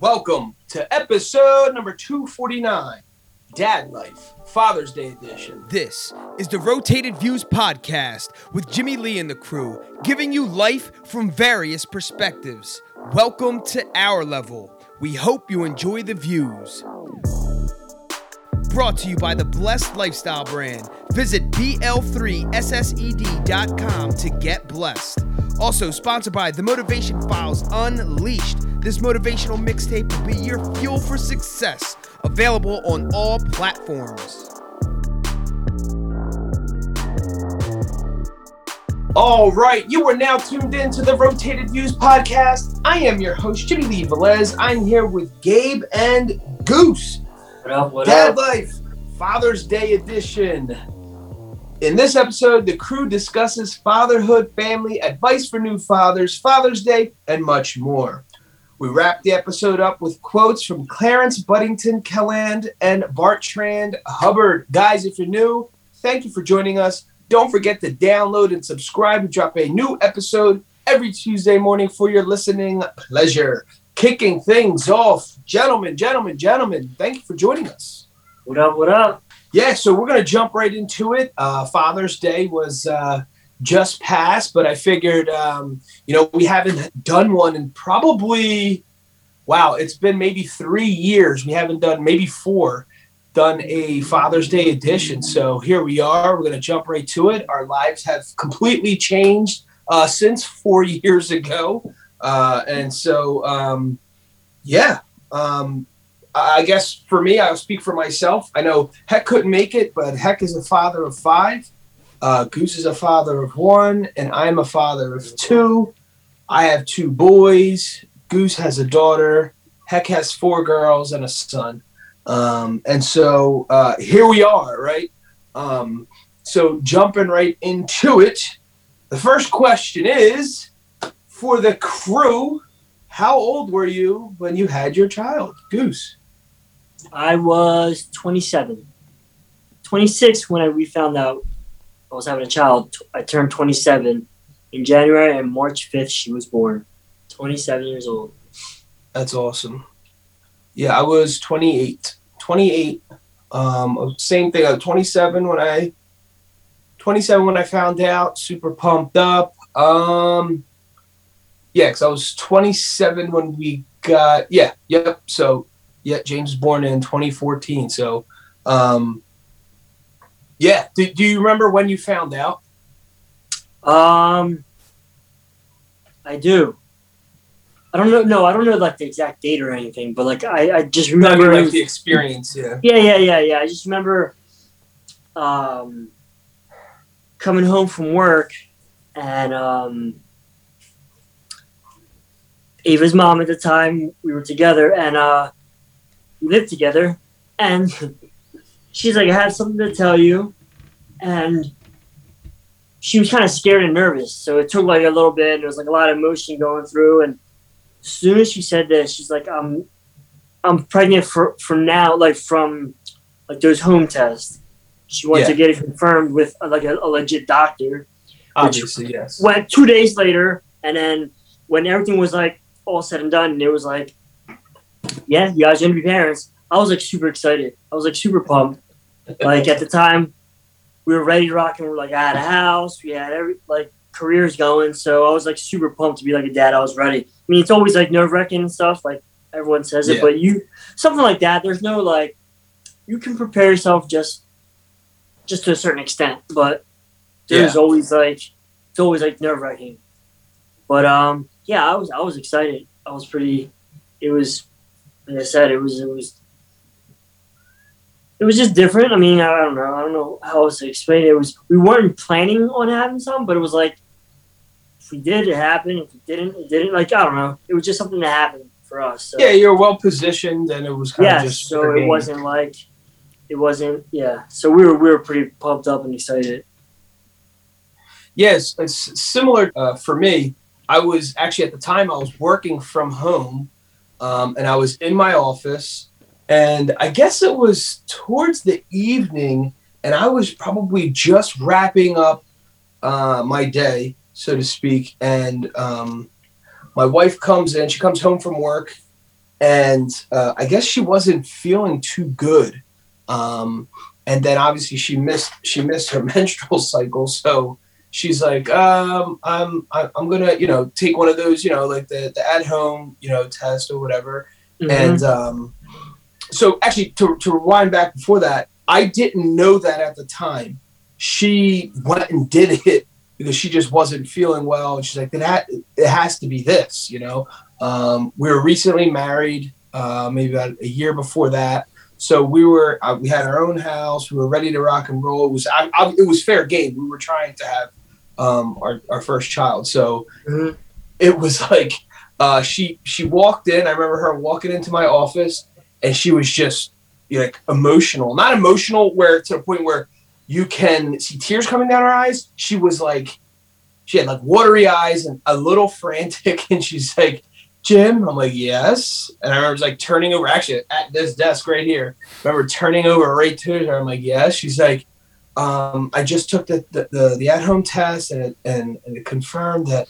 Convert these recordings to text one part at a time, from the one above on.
Welcome to episode number 249 Dad Life, Father's Day edition. This is the Rotated Views podcast with Jimmy Lee and the crew, giving you life from various perspectives. Welcome to our level. We hope you enjoy the views. Brought to you by the Blessed Lifestyle brand. Visit BL3SSED.com to get blessed. Also sponsored by The Motivation Files Unleashed. This motivational mixtape will be your fuel for success. Available on all platforms. All right, you are now tuned in to the Rotated Views podcast. I am your host, Jimmy Lee Velez. I'm here with Gabe and Goose. What up? What Dad up? Life, Father's Day edition. In this episode, the crew discusses fatherhood, family, advice for new fathers, Father's Day, and much more. We wrap the episode up with quotes from Clarence Budington Kelland and Bartrand Hubbard. Guys, if you're new, thank you for joining us. Don't forget to download and subscribe. We drop a new episode every Tuesday morning for your listening pleasure. Kicking things off, gentlemen, gentlemen, gentlemen, thank you for joining us. What up? What up? Yeah, so we're gonna jump right into it. Uh, Father's Day was uh, just passed, but I figured, um, you know, we haven't done one in probably, wow, it's been maybe three years. We haven't done maybe four, done a Father's Day edition. So here we are. We're gonna jump right to it. Our lives have completely changed uh, since four years ago, uh, and so um, yeah. Um, I guess for me, I'll speak for myself. I know Heck couldn't make it, but Heck is a father of five. Uh, Goose is a father of one, and I'm a father of two. I have two boys. Goose has a daughter. Heck has four girls and a son. Um, and so uh, here we are, right? Um, so jumping right into it, the first question is for the crew how old were you when you had your child, Goose? I was 27. 26 when I, we found out I was having a child. I turned 27 in January, and March 5th she was born. 27 years old. That's awesome. Yeah, I was 28. 28. Um, same thing. I was 27 when I 27 when I found out. Super pumped up. Um, yeah, because I was 27 when we got. Yeah, yep. So yeah, James was born in 2014. So, um, yeah. Do, do you remember when you found out? Um, I do. I don't know. No, I don't know like the exact date or anything, but like I, I just remember. like was- the experience. Yeah. Yeah, yeah, yeah, yeah. I just remember um, coming home from work and um, Ava's mom at the time, we were together and uh, we lived together. And she's like, I have something to tell you. And she was kind of scared and nervous. So it took like a little bit. And there was like a lot of emotion going through. And as soon as she said this, she's like, I'm, I'm pregnant for, from now, like from like those home tests. She wanted to get it confirmed with uh, like a, a legit doctor. Obviously, yes. Went two days later, and then when everything was like all said and done, and it was like, yeah, you guys are gonna be parents. I was like super excited. I was like super pumped. Like at the time, we were ready to rock, and we are like I had a house, we had every like careers going. So I was like super pumped to be like a dad. I was ready. I mean, it's always like nerve wracking and stuff. Like everyone says it, Yeah. but you something like that. There's no like you can prepare yourself just just to a certain extent, but there's always like it's always like nerve wracking. But um, yeah, I was I was excited. I was pretty. It was, like I said, it was it was. It was just different. I mean, I don't know. I don't know how else to explain it. It was we weren't planning on having some, but it was like if we did, it happened. If we didn't, it didn't. Like I don't know. It was just something that happened for us. So. Yeah, you're well positioned, and it was kind Yeah, of just so it wasn't like it wasn't yeah. So we were we were pretty pumped up and excited. Yes, it's similar uh, for me. I was actually at the time I was working from home, um, and I was in my office, and I guess it was towards the evening, and I was probably just wrapping up uh, my day, so to speak, and um, my wife comes in. She comes home from work, and uh, I guess she wasn't feeling too good. Um, and then obviously she missed she missed her menstrual cycle, so she's like, um, I'm I'm gonna you know take one of those you know like the the at home you know test or whatever. Mhm. And um, so actually to to rewind back before that, I didn't know that at the time. She went and did it because she just wasn't feeling well, and she's like, "It, it has to be this," you know. Um, we were recently married, uh, maybe about a year before that. So we were, uh, we had our own house. We were ready to rock and roll. It was, I, I, it was fair game. We were trying to have um, our, our first child. So Mhm. it was like uh, she she walked in. I remember her walking into my office, and she was just like emotional. Not emotional, where to the point where you can see tears coming down her eyes. She was like, she had like watery eyes and a little frantic, and she's like, "Jim," I'm like, "Yes," and I remember like turning over, actually at this desk right here. I remember turning over right to her. I'm like, "Yes." She's like, um, "I just took the the, the, the at home test, and it, and, and it confirmed that."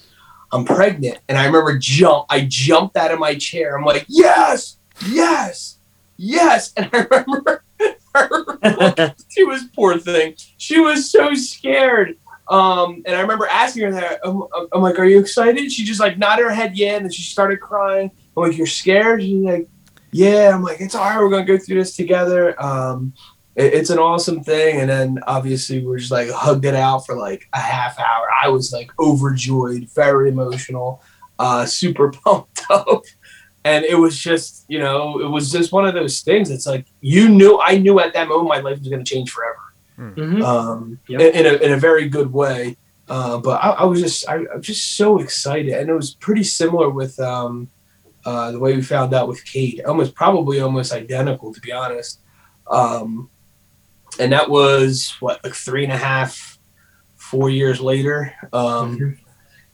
I'm pregnant. And I remember jump I jumped out of my chair. I'm like, yes, yes, yes. And I remember her she was poor thing. She was so scared. Um, and I remember asking her that. I'm, I'm like, "Are you excited?" She just like nodded her head, yeah, and then she started crying. I'm like, "You're scared?" She's like, "Yeah." I'm like, "It's all right. We're gonna go through this together." Um, it- it's an awesome thing. And then obviously we're just like hugged it out for like a half hour. I was like overjoyed, very emotional, uh, super pumped up. And it was just, you know, it was just one of those things. It's like you knew, I knew at that moment my life was going to change forever Mhm. um, Yep. in, in, a, in a very good way. Uh, but I, I was just I, I'm just so excited, and it was pretty similar with um, uh, the way we found out with Cade. Almost probably almost identical, to be honest. Um, and that was what like three and a half, four years later. Um, Mhm.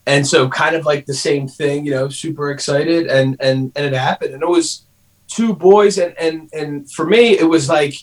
And so kind of like the same thing, you know, super excited, and and and it happened, and it was two boys, and and and for me, it was like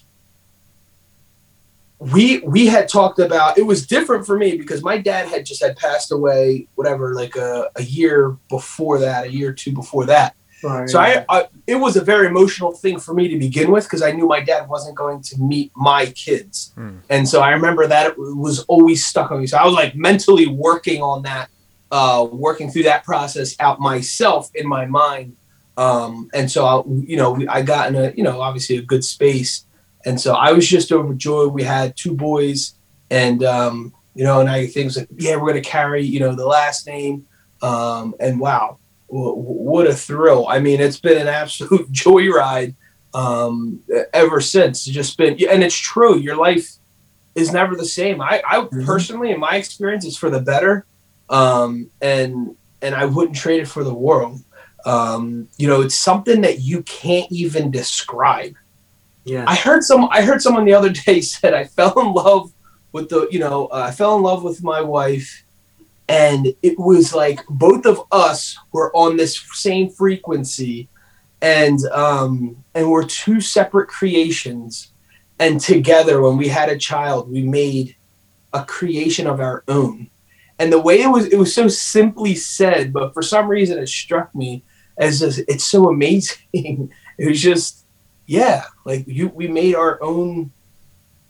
we we had talked about it was different for me because my dad had just had passed away whatever like a, a year before that a year or two before that Right. so I, I it was a very emotional thing for me to begin with because i knew my dad wasn't going to meet my kids Hmm. and so i remember that it was always stuck on me so i was like mentally working on that uh, working through that process out myself in my mind um, and so I, you know i got in a you know obviously a good space and so I was just overjoyed. We had two boys, and um, you know, and I things like, yeah, we're gonna carry, you know, the last name. Um, and wow, w- what a thrill! I mean, it's been an absolute joyride um, ever since. It's just been, and it's true. Your life is never the same. I, I Mhm. personally, in my experience, it's for the better, um, and and I wouldn't trade it for the world. Um, you know, it's something that you can't even describe. yeah. I heard some. I heard someone the other day said I fell in love with the. You know, uh, I fell in love with my wife, and it was like both of us were on this same frequency, and um, and we're two separate creations, and together when we had a child, we made a creation of our own. And the way it was, it was so simply said, but for some reason it struck me as just, it's so amazing. it was just yeah like you we made our own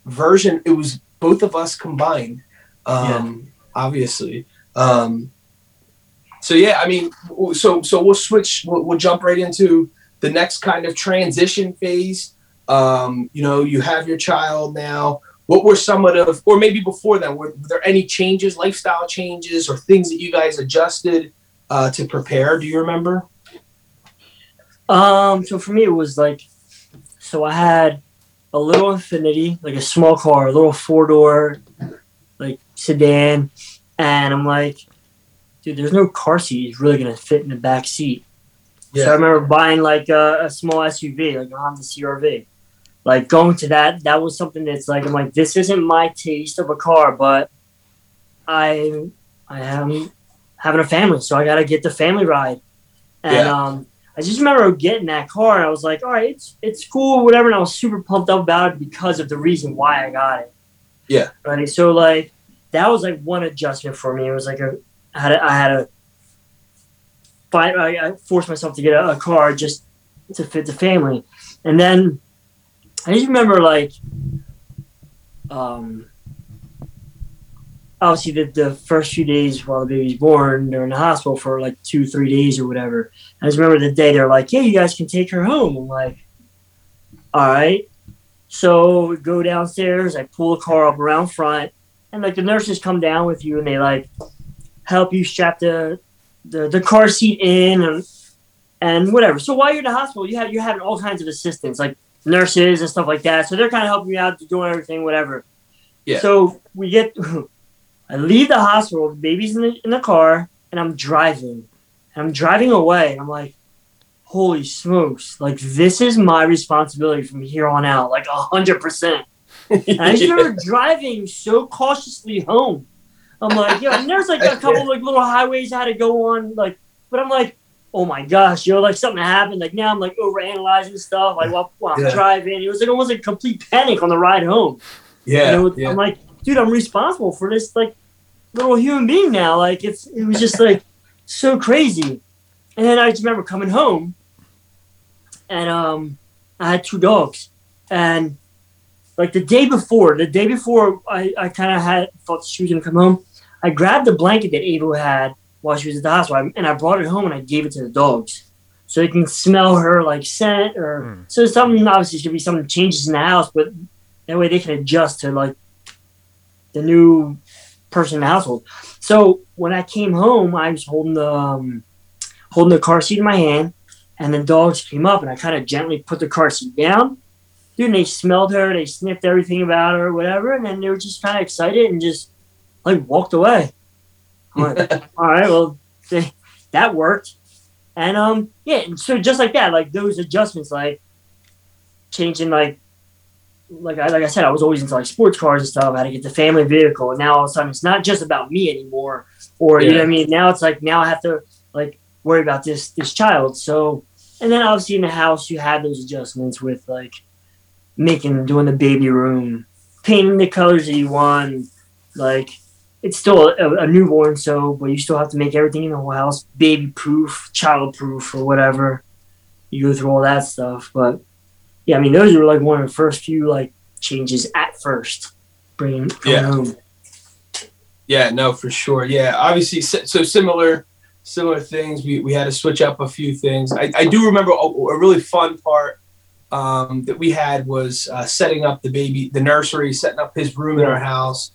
version. It was both of us combined um obviously. Um so yeah i mean so so we'll switch we'll, we'll jump right into the next kind of transition phase. Um you know you have your child now what were some of the or maybe before then were, were there any changes lifestyle changes or things that you guys adjusted uh to prepare do you remember Um, so for me, it was like, so I had a little Infiniti, like a small car, a little four door, like sedan, and I'm like, dude, there's no car seat is really gonna fit in the back seat. So I remember buying like a, a small SUV, like a Honda CRV. Like going to that, that was something that's like I'm like, this isn't my taste of a car, but I I am having a family, so I gotta get the family ride. And Yeah. um I just remember getting that car and I was like, all right, it's it's cool, whatever, and I was super pumped up about it because of the reason why I got it. Yeah. Right. So like that was like one adjustment for me. It was like a I had a, I had a find I, I forced myself to get a, a car just to fit the family. And then I just remember like, um, obviously the, the first few days while the baby's born, they're in the hospital for like two, three days or whatever. I just remember the day they're like, "Yeah, you guys can take her home." I'm like, "All right." So we go downstairs. I pull the car up around front, and like the nurses come down with you, and they like help you strap the the, the car seat in and and whatever. So while you're in the hospital, you have you're having all kinds of assistance. like nurses and stuff like that. So they're kind of helping me out, doing everything, whatever. Yeah. So we get, I leave the hospital, the baby's in the in the car, and I'm driving, and I'm driving away. And I'm like, holy smokes! Like this is my responsibility from here on out, like a hundred percent. And I just remember driving so cautiously home. I'm like, yeah, and there's like a couple like little highways I had to go on, like, but I'm like, oh my gosh, yo, like something happened. Like now I'm like over analyzing stuff. Like while, while I'm driving, it was like almost a complete panic on the ride home. Yeah, was- yeah. I'm like, dude, I'm responsible for this like little human being now. Like it's it was just like so crazy. And then I just remember coming home and um I had two dogs. And like the day before, the day before I, I kinda had thought she was gonna come home, I grabbed the blanket that Abel had while she was at the hospital and I brought it home and I gave it to the dogs. So they can smell her like scent or Hmm. so something obviously should be some changes in the house, but that way they can adjust to like the new person in the household. So when I came home, I was holding the um, holding the car seat in my hand, and the dogs came up, and I kind of gently put the car seat down. Dude, and they smelled her, they sniffed everything about her, whatever, and then they were just kind of excited and just like walked away. Like, all right, well, that worked. And um, yeah, and so just like that, like those adjustments, like changing, like like I like I said, I was always into like sports cars and stuff. I had to get the family vehicle, and now all of a sudden it's not just about me anymore. Or you know what I mean? Now it's like now I have to like worry about this this child. So and then obviously in the house you had those adjustments with like making doing the baby room, painting the colors that you want. Like it's still a, a newborn, so but you still have to make everything in the whole house baby proof, child proof, or whatever. You go through all that stuff, but yeah, I mean those were like one of the first few like changes at first, bringing Yeah. home. Yeah, no, for sure. Yeah, obviously, so similar, similar things. We, we had to switch up a few things. I, I do remember a, a really fun part um, that we had was uh, setting up the baby, the nursery, setting up his room in our house,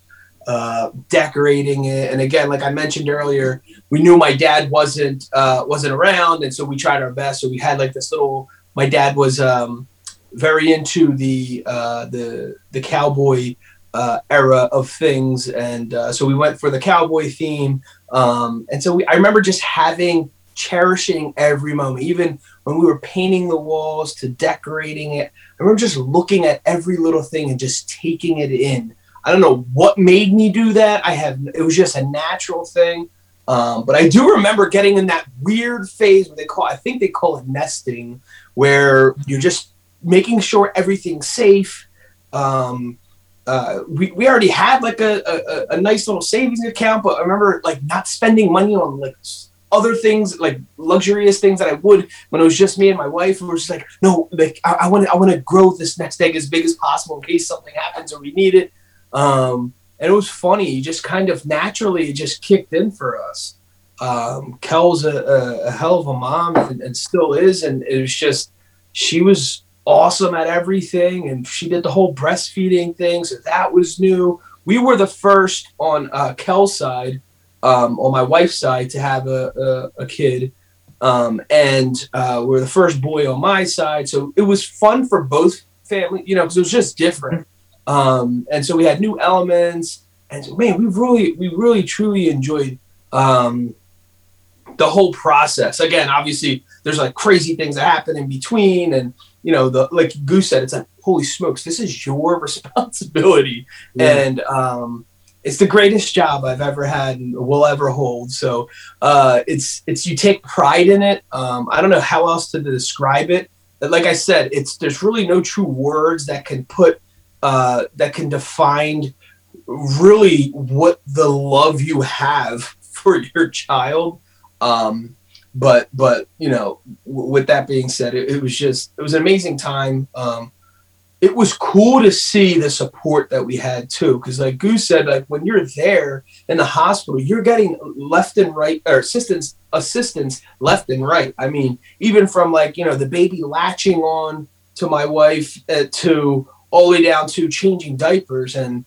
uh, decorating it. And again, like I mentioned earlier, we knew my dad wasn't uh, wasn't around, and so we tried our best. So we had like this little. My dad was um, very into the uh, the the cowboy uh, era of things, and uh, so we went for the cowboy theme. Um, and so we, I remember just having cherishing every moment, even when we were painting the walls to decorating it. I remember just looking at every little thing and just taking it in. I don't know what made me do that. I have it was just a natural thing. Um, but I do remember getting in that weird phase where they call I think they call it nesting, where you're just making sure everything's safe. Um, uh, we, we already had like a, a, a nice little savings account, but I remember like not spending money on like other things, like luxurious things that I would when it was just me and my wife. We were just like, no, like I want I want to grow this next egg as big as possible in case something happens or we need it. Um, and it was funny, He just kind of naturally it just kicked in for us. Um, Kel's a, a, hell of a mom and, and still is, and it was just she was awesome at everything and she did the whole breastfeeding thing so that was new. We were the first on uh, kel's side um, on my wife's side to have a, a, a kid. Um, and uh, we're the first boy on my side so it was fun for both family you know because it was just different um, and so we had new elements and so man we really we really truly enjoyed um, the whole process. Again obviously there's like crazy things that happen in between and you know the like goose said it's like holy smokes this is your responsibility. And um it's the greatest job i've ever had and will ever hold. So uh it's it's you take pride in it. Um i don't know how else to describe it. But like i said it's there's really no true words that can put uh that can define really what the love you have for your child um but but you know, w- with that being said, it, it, was just it was an amazing time. Um, it was cool to see the support that we had too, because like Goose said, like when you're there in the hospital, you're getting left and right or assistance assistance left and right. I mean, even from like you know the baby latching on to my wife uh, to all the way down to changing diapers, and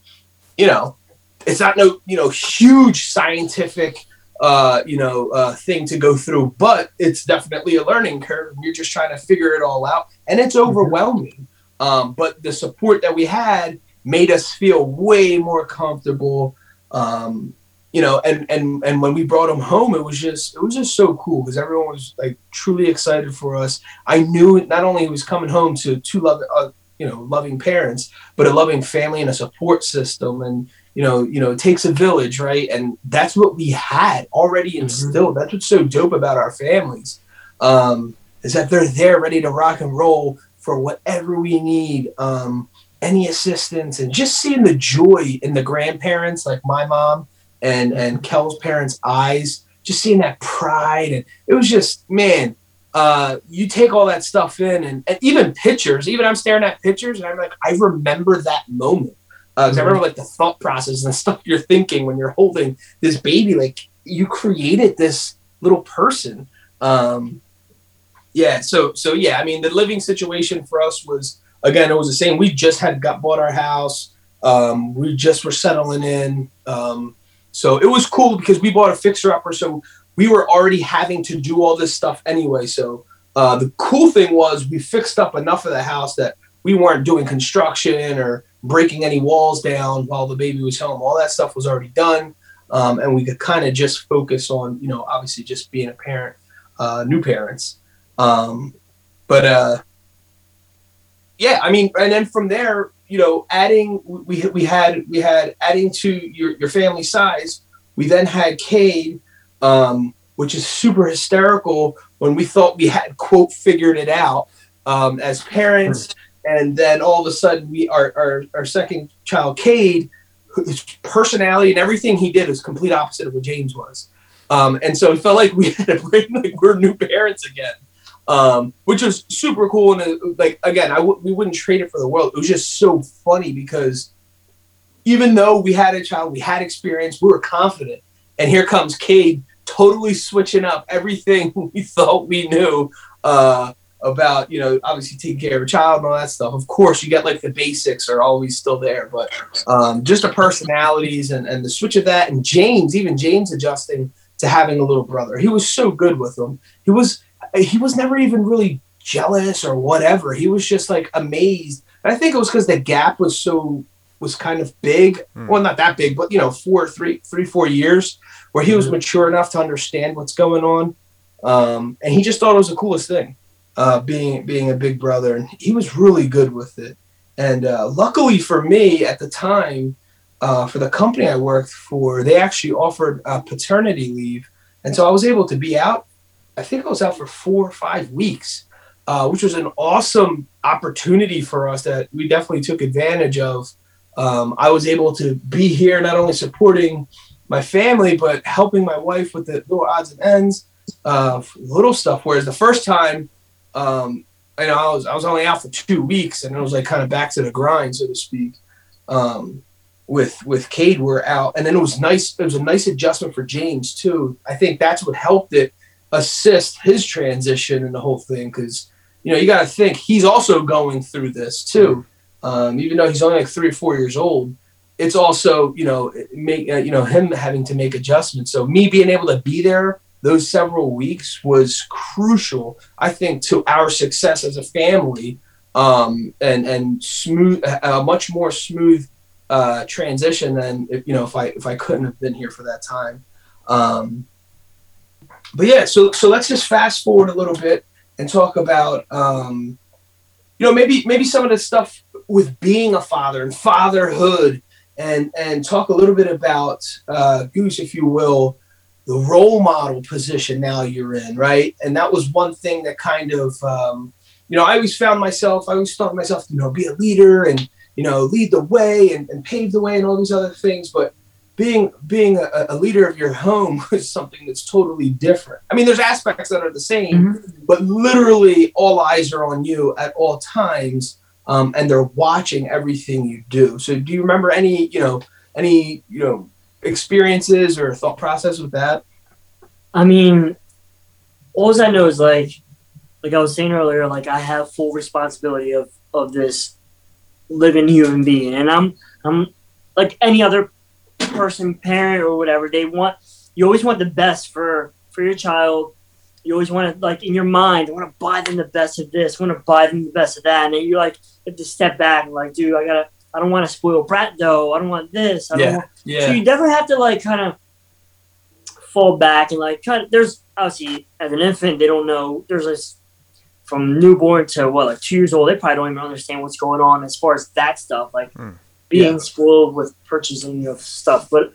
you know, it's not no you know huge scientific uh, you know, uh, thing to go through, but it's definitely a learning curve. You're just trying to figure it all out, and it's mm-hmm. overwhelming. Um, but the support that we had made us feel way more comfortable. Um, you know, and and and when we brought him home, it was just it was just so cool because everyone was like truly excited for us. I knew not only he was coming home to two love, uh, you know, loving parents, but a loving family and a support system, and you know, you know, it takes a village, right? And that's what we had already mm-hmm. instilled. Mm-hmm. That's what's so dope about our families, um, is that they're there ready to rock and roll for whatever we need, um, any assistance, and just seeing the joy in the grandparents, like my mom and and. Kel's parents' eyes, just seeing that pride, and it was just man. Uh, you take all that stuff in, and, and even pictures. Even I'm staring at pictures, and I'm like, I remember that moment uh, I remember like the thought process and the stuff you're thinking when you're holding this baby. Like you created this little person. Um, yeah. So so yeah. I mean, the living situation for us was again it was the same. We just had got bought our house. Um, we just were settling in. Um, so it was cool because we bought a fixer upper. So we were already having to do all this stuff anyway. So uh, the cool thing was we fixed up enough of the house that we weren't doing construction or breaking any walls down while the baby was home. All that stuff was already done. Um, and we could kind of just focus on, you know, obviously just being a parent, uh, new parents. Um, but uh, yeah, I mean, and then from there, you know, adding we we had we had adding to your your family size. We then had Cade, um, which is super hysterical when we thought we had quote figured it out um, as parents. And then all of a sudden we our our, our second child Cade his personality and everything he did is complete opposite of what James was. Um, and so it felt like we had a bring like we're new parents again um, which was super cool. And uh, like again I w- we wouldn't trade it for the world. It was just so funny because even though we had a child we had experience we were confident. And here comes Cade totally switching up everything we thought we knew uh, about you know obviously taking care of a child and all that stuff. Of course you get like the basics are always still there but um, just the personalities and, and the switch of that and james even james adjusting to having a little brother. He was so good with him. He was he was never even really jealous or whatever. He was just like amazed. And i think it was because the gap was so was kind of big mm. well not that big but you know four three three four years where he was mm-hmm. mature enough to understand what's going on um, and he just thought it was the coolest thing uh, being being a big brother, and he was really good with it. And uh, luckily for me, at the time, uh, for the company I worked for, they actually offered a paternity leave, and so I was able to be out. I think I was out for four or five weeks, uh, which was an awesome opportunity for us that we definitely took advantage of. Um, I was able to be here, not only supporting my family, but helping my wife with the little odds and ends, uh, little stuff. Whereas the first time um, I know I was I was only out for two weeks, and it was like kind of back to the grind, so to speak. Um, with with Cade, we're out, and then it was nice. It was a nice adjustment for James too. I think that's what helped it assist his transition and the whole thing because you know you got to think he's also going through this too. Um, even though he's only like three or four years old, it's also you know make uh, you know him having to make adjustments. So me being able to be there those several weeks was crucial, I think, to our success as a family um, and and smooth a much more smooth uh, transition than if, you know if I if I couldn't have been here for that time. Um, but yeah, so so let's just fast forward a little bit and talk about um, you know maybe maybe some of the stuff with being a father and fatherhood and and talk a little bit about uh, Goose, if you will, the role model position now you're in, right? And that was one thing that kind of, um, you know, I always found myself, I always thought myself, you know, be a leader and, you know, lead the way and, and pave the way and all these other things. But being being a, a leader of your home is something that's totally different. I mean, there's aspects that are the same, Mhm. but literally all eyes are on you at all times, um, and they're watching everything you do. So, do you remember any, you know, any, you know, experiences or thought process with that? I mean, all I know is like, like I was saying earlier, like I have full responsibility of of this living human being, and I'm I'm like any other person, parent or whatever. They want you always want the best for for your child. You always want to like in your mind, I want to buy them the best of this, want to buy them the best of that, and then you like have to step back and like, dude, I gotta, I don't want to spoil brat though. I don't want this. I don't Yeah. so you definitely have to like kind of fall back and like kind of. There's obviously as an infant they don't know. There's this from newborn to what like two years old. They probably don't even understand what's going on as far as that stuff. Like Hmm. being Yeah. spoiled with purchasing of stuff. But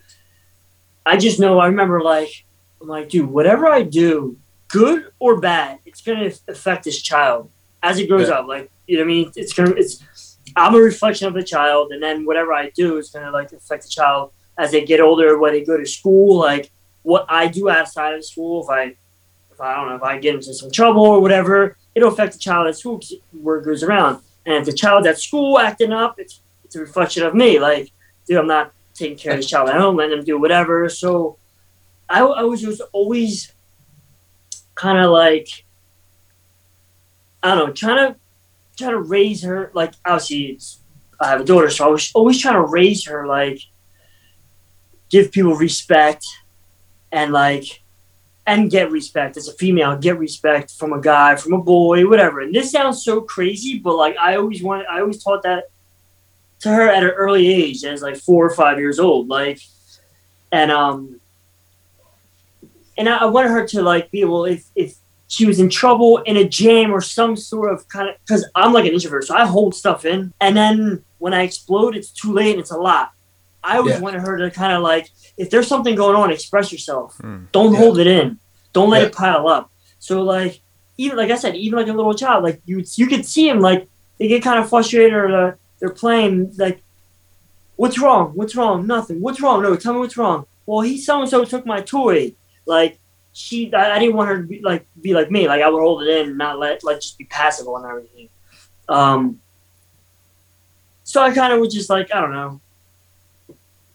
I just know I remember like I'm like, dude, whatever I do, good or bad, it's gonna affect this child as it grows Yeah. up. Like you know what I mean? It's gonna it's I'm a reflection of the child, and then whatever I do is gonna like affect the child as they get older, when they go to school, like what I do outside of school, if I if I don't know if I get into some trouble or whatever, it'll affect the child at school 'cause word goes around. And if the child at school acting up, it's it's a reflection of me. Like, dude, I'm not taking care of the child at home, letting them do whatever. So I, I was just always kind of like I don't know, trying to trying to raise her. Like, obviously, I have a daughter, so I was always trying to raise her like give people respect and like and get respect as a female get respect from a guy from a boy whatever and this sounds so crazy but like i always wanted i always taught that to her at an early age as like four or five years old like and um and i, I wanted her to like be able if if she was in trouble in a jam or some sort of kind of because i'm like an introvert so i hold stuff in. And then when i explode it's too late and it's a lot. I always Yeah. wanted her to kind of like if there's something going on express yourself. Hmm. don't Yeah. hold it in. Don't let Yeah. it pile up. So like even like i said even like a little child like you you could see him like they get kind of frustrated or uh, they're playing like what's wrong? What's wrong? Nothing. What's wrong? No tell me what's wrong. Well he so and so took my toy like she I, I didn't want her to be like be like me like i would hold it in and not let like just be passive on everything um so i kind of was just like i don't know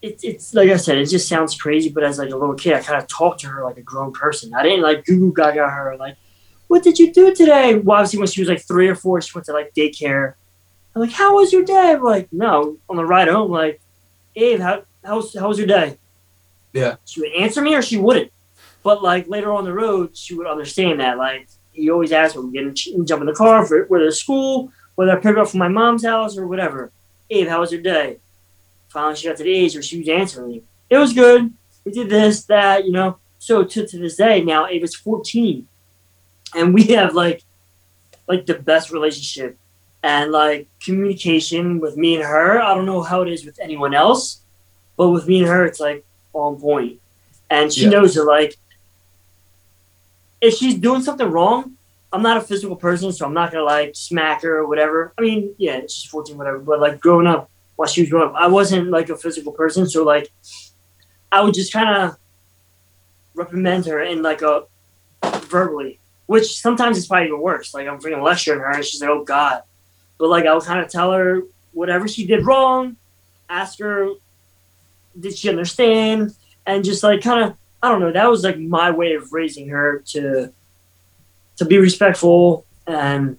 it's it's like I said, it just sounds crazy, but as like a little kid, I kind of talked to her like a grown person. I didn't like goo goo gaga her like, "What did you do today?" Well, obviously, when she was like three or four, she went to like daycare. I'm like, "How was your day?" I'm like, no, on the ride home, like, Abe, how how's how was your day? Yeah. She would answer me or she wouldn't, but like later on the road, she would understand that. Like he always asked me, we get in, jump in the car for whether it's school, whether I pick her up from my mom's house or whatever. Abe, how was your day? finally she got to the age where she was answering me. It was good. We did this, that, you know. So to, to this day now, Ava's 14. And we have like like the best relationship and like communication with me and her. I don't know how it is with anyone else, but with me and her it's like on point. And she Yeah. knows that like if she's doing something wrong, I'm not a physical person, so I'm not gonna like smack her or whatever. I mean, yeah, she's 14, whatever. But like growing up, while she was growing up, I wasn't like a physical person, so like I would just kind of reprimand her in like a verbally, which sometimes is probably even worse. Like I'm freaking lecturing her, and she's like, "Oh God," but like I would kind of tell her whatever she did wrong, ask her, did she understand, and just like kind of I don't know. That was like my way of raising her to to be respectful and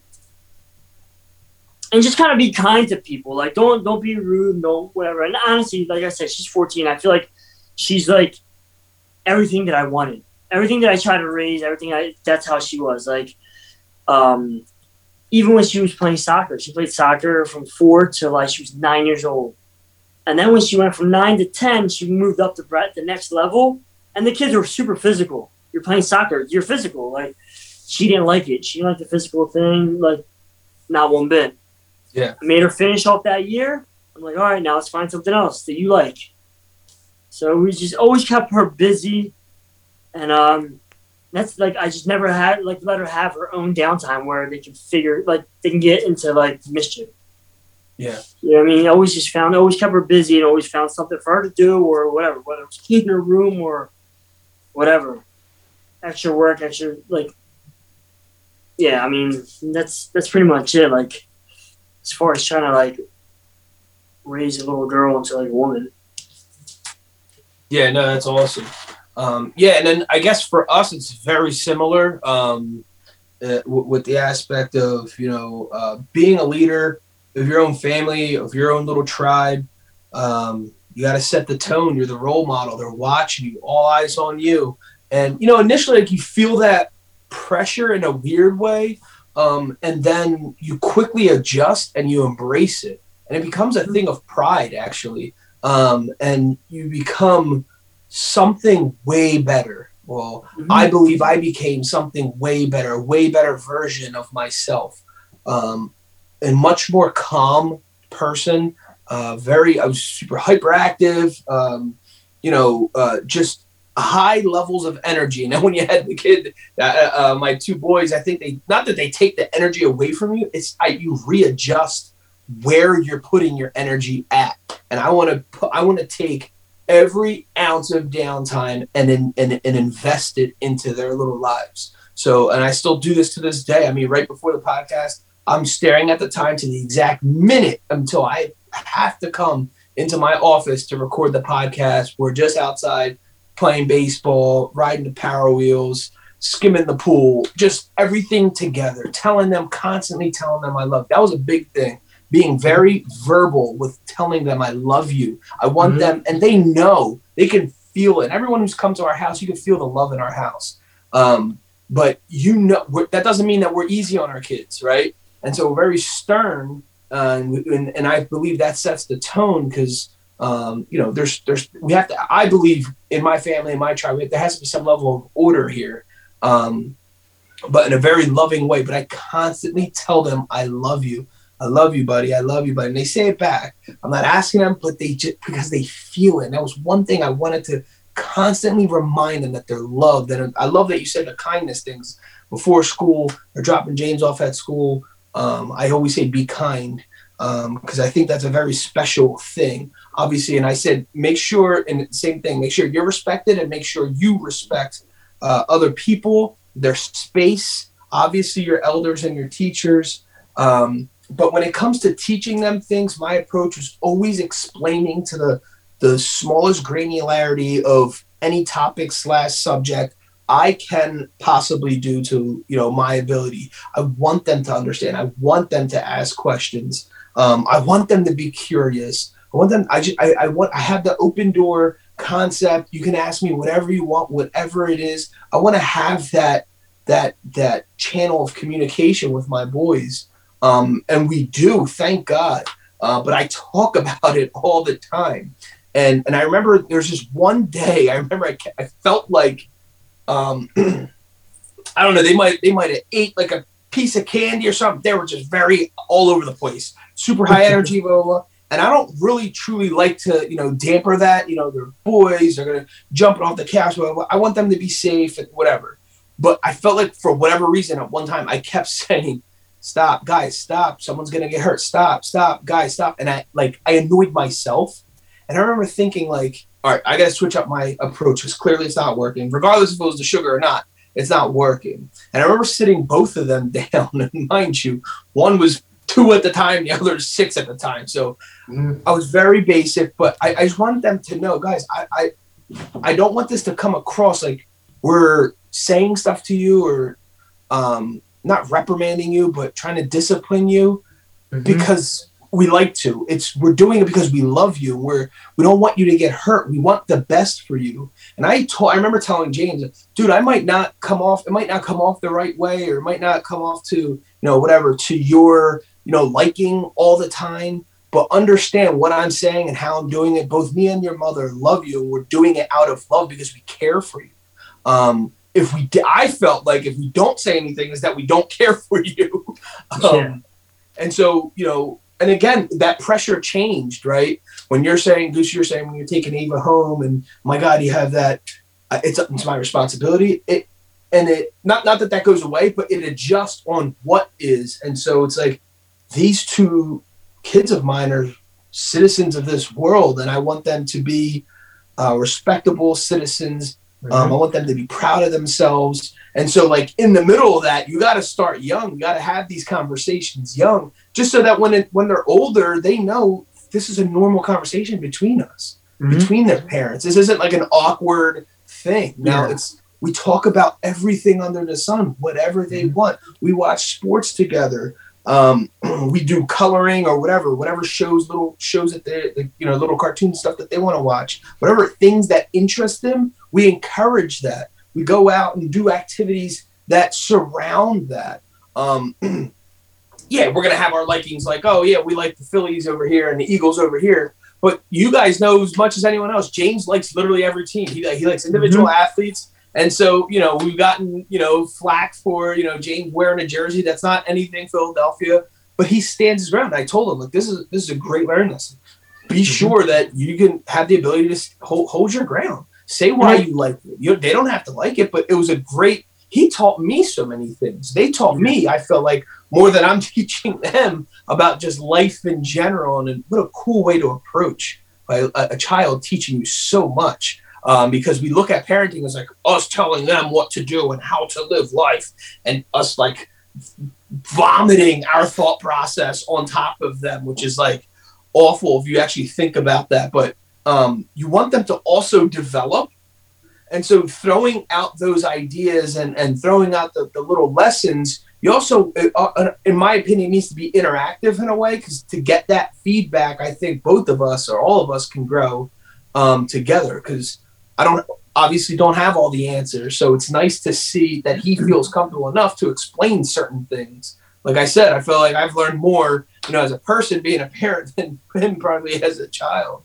and just kind of be kind to people. Like don't don't be rude, no whatever. And honestly, like I said, she's 14. I feel like she's like everything that I wanted. Everything that I tried to raise, everything I that's how she was. Like um even when she was playing soccer, she played soccer from four to like she was nine years old. And then when she went from nine to ten, she moved up to Brett the next level. And the kids were super physical. You're playing soccer, you're physical. Like she didn't like it. She didn't like the physical thing, like not one bit. Yeah. I made her finish off that year. I'm like, all right, now let's find something else that you like. So we just always kept her busy, and um, that's like I just never had like let her have her own downtime where they can figure like they can get into like mischief. Yeah. You know I mean? Always just found, always kept her busy and always found something for her to do or whatever, whether it was cleaning her room or whatever. Extra work, extra, like, yeah, I mean, that's, that's pretty much it. Like, as far as trying to, like, raise a little girl into, like, a woman. Yeah, no, that's awesome. Um, yeah, and then I guess for us, it's very similar um, uh, w- with the aspect of you know uh, being a leader of your own family, of your own little tribe. Um, you got to set the tone. You're the role model. They're watching you. All eyes on you. And you know, initially, like you feel that pressure in a weird way, um, and then you quickly adjust and you embrace it, and it becomes a thing of pride, actually. Um, and you become something way better. Well, Mhm. I believe I became something way better, way better version of myself, um, and much more calm person. Uh, very, I was super hyperactive. Um, you know, uh, just high levels of energy. Now, when you had the kid, uh, uh, my two boys, I think they not that they take the energy away from you. It's I, you readjust where you're putting your energy at, and I want to put, I want to take every ounce of downtime and, in, and and invest it into their little lives. So, and I still do this to this day. I mean, right before the podcast, I'm staring at the time to the exact minute until I have to come into my office to record the podcast. We're just outside playing baseball, riding the power wheels, skimming the pool, just everything together, telling them constantly telling them I love. That was a big thing. Being very verbal with telling them I love you. I want Mhm. them, and they know they can feel it. Everyone who's come to our house, you can feel the love in our house. Um, but you know that doesn't mean that we're easy on our kids, right? And so we're very stern, and, and and I believe that sets the tone because um, you know there's there's we have to. I believe in my family, in my tribe, there has to be some level of order here. Um, but in a very loving way. But I constantly tell them, I love you. I love you, buddy. I love you, buddy. And they say it back. I'm not asking them, but they just because they feel it. And that was one thing I wanted to constantly remind them that they're loved. And I love that you said the kindness things before school or dropping James off at school. Um, I always say be kind because I think that's a very special thing, obviously. And I said make sure, and same thing, make sure you're respected and make sure you respect uh, other people, their space, obviously your elders and your teachers. Um, but when it comes to teaching them things, my approach was always explaining to the the smallest granularity of any topic slash subject I can possibly do to you know my ability. I want them to understand. I want them to ask questions. Um, I want them to be curious. I want them. I just. I, I want. I have the open door concept. You can ask me whatever you want, whatever it is. I want to have that that that channel of communication with my boys, um, and we do. Thank God. Uh, but I talk about it all the time, and and I remember there's this one day. I remember I, I felt like, um, I don't know. They might they might have ate like a piece of candy or something. They were just very all over the place, super high energy, blah blah. blah. And I don't really truly like to, you know, damper that. You know, they're boys, they're gonna jump off the couch. Blah, blah. I want them to be safe and whatever. But I felt like for whatever reason, at one time, I kept saying, "Stop, guys, stop! Someone's gonna get hurt! Stop, stop, guys, stop!" And I like I annoyed myself. And I remember thinking, like, all right, I gotta switch up my approach because clearly it's not working, regardless if it was the sugar or not. It's not working. And I remember sitting both of them down. And mind you, one was two at the time, the other six at the time. So I was very basic, but I, I just wanted them to know, guys, I, I I don't want this to come across like we're saying stuff to you or um, not reprimanding you, but trying to discipline you because we like to. It's we're doing it because we love you. We're we don't want you to get hurt. We want the best for you. And I told I remember telling James, dude, I might not come off. It might not come off the right way, or it might not come off to you know whatever to your you know liking all the time. But understand what I'm saying and how I'm doing it. Both me and your mother love you. We're doing it out of love because we care for you. Um, if we, I felt like if we don't say anything, is that we don't care for you. Um, Yeah. And so, you know, and again, that pressure changed, right? When you're saying, Goose, you're saying when you're taking Ava home, and my God, you have that. Uh, it's it's my responsibility. It and it not not that that goes away, but it adjusts on what is, and so it's like these two kids of mine are citizens of this world, and I want them to be uh, respectable citizens. Um, I want them to be proud of themselves. And so, like in the middle of that, you got to start young. You got to have these conversations young, just so that when it, when they're older, they know this is a normal conversation between us, Mhm. between their parents. This isn't like an awkward thing. Now Yeah. it's we talk about everything under the sun, whatever they Mm-hmm. want. We watch sports together. Um, we do coloring or whatever, whatever shows, little shows that they, the, you know, little cartoon stuff that they want to watch, whatever things that interest them. We encourage that. We go out and do activities that surround that. Um, yeah, we're gonna have our likings like, oh yeah, we like the Phillies over here and the Eagles over here. But you guys know as much as anyone else. James likes literally every team. He he likes individual athletes, and so you know we've gotten you know flack for you know James wearing a jersey that's not anything Philadelphia, but he stands his ground. I told him like this is this is a great learning lesson. Be sure that you can have the ability to hold, hold your ground. Say why you like it. You, they don't have to like it, but it was a great. He taught me so many things. They taught me. I felt like more than I'm teaching them about just life in general, and what a cool way to approach a, a, a child teaching you so much. Um, because we look at parenting as like us telling them what to do and how to live life, and us like vomiting our thought process on top of them, which is like awful if you actually think about that. But um, you want them to also develop. And so throwing out those ideas and, and throwing out the, the little lessons, you also, uh, in my opinion, needs to be interactive in a way because to get that feedback, I think both of us or all of us can grow um, together because I don't obviously don't have all the answers. So it's nice to see that he feels comfortable enough to explain certain things. Like I said, I feel like I've learned more, you know, as a person being a parent than him probably as a child.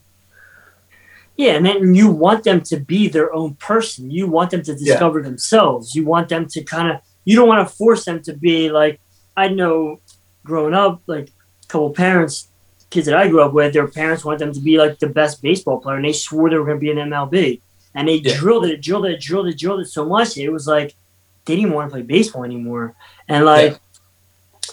Yeah, and then you want them to be their own person. You want them to discover themselves. You want them to kind of. You don't want to force them to be like. I know, growing up, like a couple parents, kids that I grew up with, their parents wanted them to be like the best baseball player, and they swore they were going to be an MLB, and they Yeah. drilled it, drilled it, drilled it, drilled it so much it was like they didn't want to play baseball anymore, and like.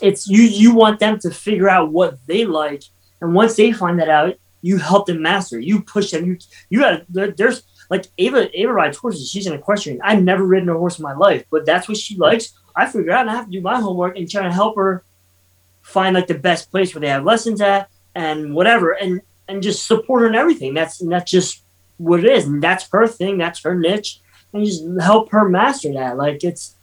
It's you. You want them to figure out what they like, and once they find that out, you help them master. You push them. You you got there, there's like Ava Ava rides horses. She's an equestrian. I've never ridden a horse in my life, but that's what she likes. I figure out I have to do my homework and try to help her find like the best place where they have lessons at and whatever and and just support her in everything. That's and that's just what it is. And that's her thing, that's her niche. And just help her master that. Like it's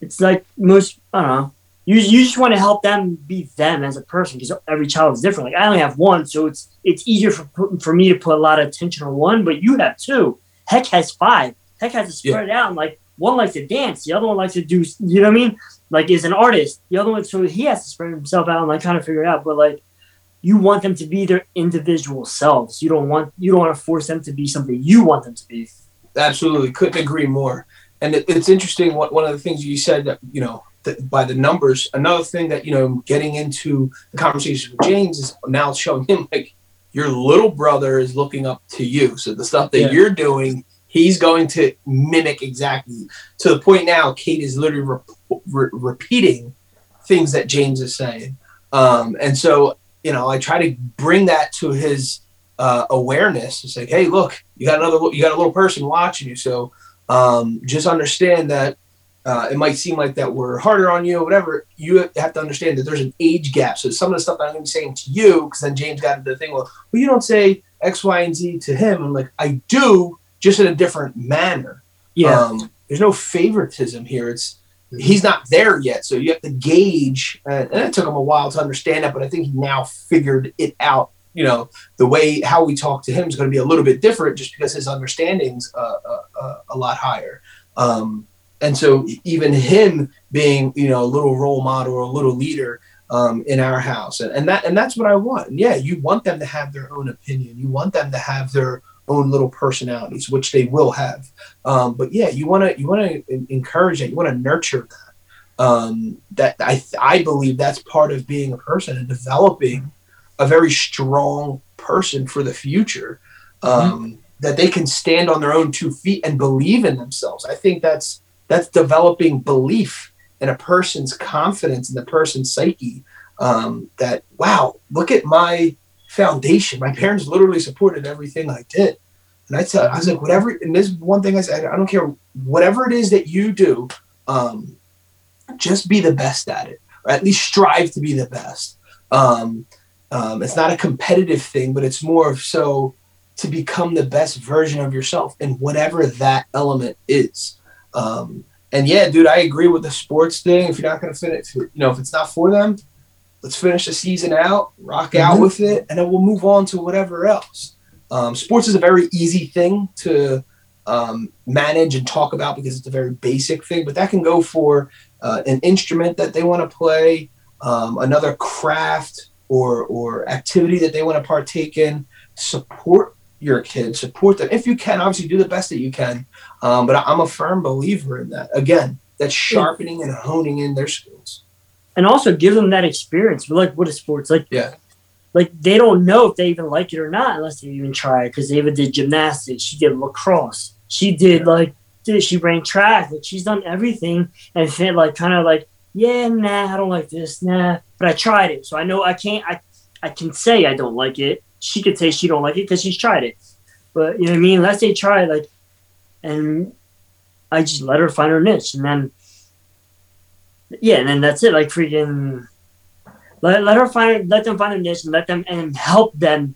it's like most I don't know. You, you just want to help them be them as a person because every child is different. Like I only have one, so it's it's easier for for me to put a lot of attention on one. But you have two. Heck has five. Heck has to spread it out. And like one likes to dance, the other one likes to do. You know what I mean? Like is an artist. The other one, so he has to spread himself out and like kind of figure it out. But like you want them to be their individual selves. You don't want you don't want to force them to be something you want them to be. Absolutely, couldn't agree more. And it, it's interesting. What one of the things you said that you know that by the numbers. Another thing that you know, getting into the conversation with James is now showing him like your little brother is looking up to you. So the stuff that Yeah. you're doing, he's going to mimic exactly. To the point now, Cade is literally re- re- repeating things that James is saying. Um, and so you know, I try to bring that to his uh, awareness. It's like, hey, look, you got another, you got a little person watching you. So um, just understand that uh, it might seem like that we're harder on you or whatever. You have to understand that there's an age gap. So some of the stuff that I'm going to be saying to you, because then James got into the thing, well, well, you don't say X, Y, and Z to him. I'm like, I do, just in a different manner. Yeah. Um, there's no favoritism here. It's he's not there yet, so you have to gauge. Uh, and it took him a while to understand that, but I think he now figured it out. You know, the way how we talk to him is going to be a little bit different, just because his understanding's uh, uh, uh, a lot higher. Um, and so even him being, you know, a little role model or a little leader um, in our house, and, and that and that's what I want. And yeah, you want them to have their own opinion. You want them to have their own little personalities, which they will have. Um, but yeah, you want to you want to encourage that. You want to nurture that. Um, that I I believe that's part of being a person and developing a very strong person for the future. Um, That they can stand on their own two feet and believe in themselves. I think that's that's developing belief in a person's confidence in the person's psyche. um, that wow, look at my foundation. My parents literally supported everything I did. And I tell I was like, whatever, and this one thing I said, I don't care, whatever it is that you do, um, just be the best at it, or at least strive to be the best. Um, um, it's not a competitive thing, but it's more of so to become the best version of yourself in whatever that element is. Um, and yeah, dude, I agree with the sports thing. If you're not going to finish, you know, if it's not for them, let's finish the season out, rock out Mhm. with it, and then we'll move on to whatever else. Um, sports is a very easy thing to um, manage and talk about because it's a very basic thing, but that can go for uh, an instrument that they want to play, um, another craft or or activity that they want to partake in. Support your kids, support them if you can. Obviously, do the best that you can. Um, but I'm a firm believer in that. Again, that's sharpening and honing in their skills. and also give them that experience. But like, what is sports? Like, Yeah. like they don't know if they even like it or not unless they even try it. Because Ava did gymnastics, she did lacrosse, she did like, did she ran track? Like, she's done everything and fit like kind of like, yeah, nah, I don't like this, nah. But I tried it, so I know I can't. I I can say I don't like it. She could say she don't like it because she's tried it. But you know what I mean? Unless they try, it, like, and I just let her find her niche, and then yeah, and then that's it. Like freaking let, let her find let them find their niche and let them and help them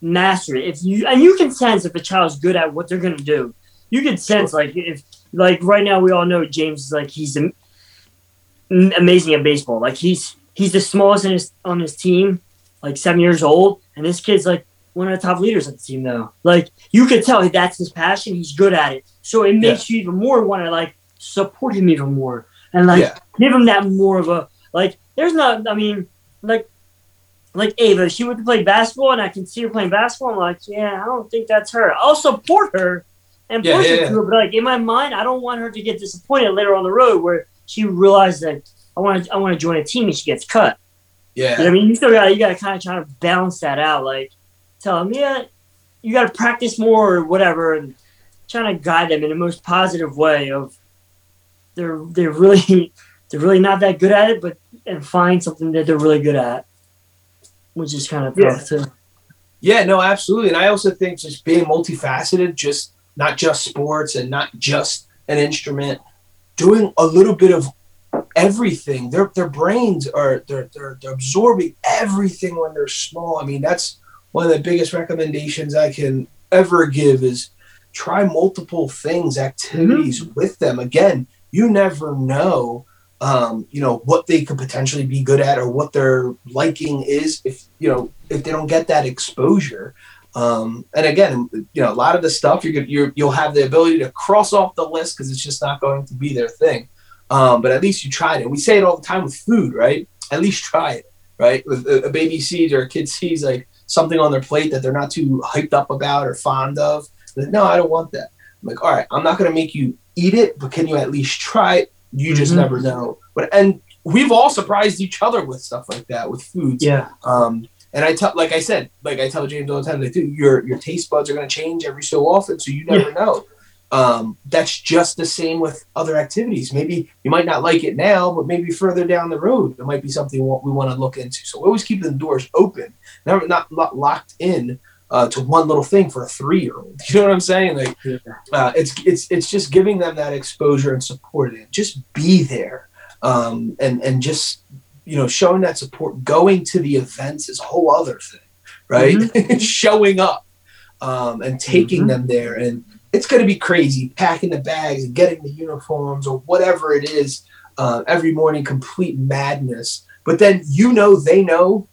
master it. If you and you can sense if a child's good at what they're gonna do. You can sense like if like right now we all know James is like he's am- amazing at baseball. Like he's he's the smallest his on his team, like seven years old, and this kid's like one of the top leaders on the team though. Like you could tell that's his passion. He's good at it, so it makes you even more want to like support him even more and like Yeah. give him that more of a like. There's not. I mean, like like Ava, she went to play basketball, and I can see her playing basketball. I'm like, yeah, I don't think that's her. I'll support her and Yeah, push yeah, her yeah. to it, but like in my mind, I don't want her to get disappointed later on the road where she realizes that I want to I want to join a team and she gets cut. Yeah. what I mean, you still got you got to kind of try to balance that out. Like, tell them, yeah, you got to practice more or whatever, and trying to guide them in the most positive way. Of they're they're really they're really not that good at it, but and find something that they're really good at, which is kind of Yeah. too. Yeah, no, absolutely. And I also think just being multifaceted, just not just sports and not just an instrument, doing a little bit of everything. Their their brains are they're they're, they're absorbing everything when they're small. I mean, that's one of the biggest recommendations I can ever give is try multiple things, activities with them. Again, you never know um, you know what they could potentially be good at or what their liking is if you know if they don't get that exposure um, and again you know a lot of the stuff you're, gonna- you're you'll have the ability to cross off the list because it's just not going to be their thing um, but at least you tried it we say it all the time with food right at least try it right with a, a baby sees or a kid sees like something on their plate that they're not too hyped up about or fond of like, no i don't want that i'm like all right i'm not going to make you eat it but can you at least try it you just Mhm. never know. But and we've all surprised each other with stuff like that with foods. Yeah, Um, and I tell, like I said, like I tell James all the time, like, dude, your your taste buds are going to change every so often, so you never know. Um, that's just the same with other activities. Maybe you might not like it now, but maybe further down the road, it might be something we want, to look into. So always keep the doors open, never not, not locked in uh, to one little thing for a three year old. You know what I'm saying? Like uh, it's it's it's just giving them that exposure and support and just be there um, and and just you know showing that support going to the events is a whole other thing right showing up um, and taking Mhm. them there and it's going to be crazy packing the bags and getting the uniforms or whatever it is uh, every morning complete madness but then you know they know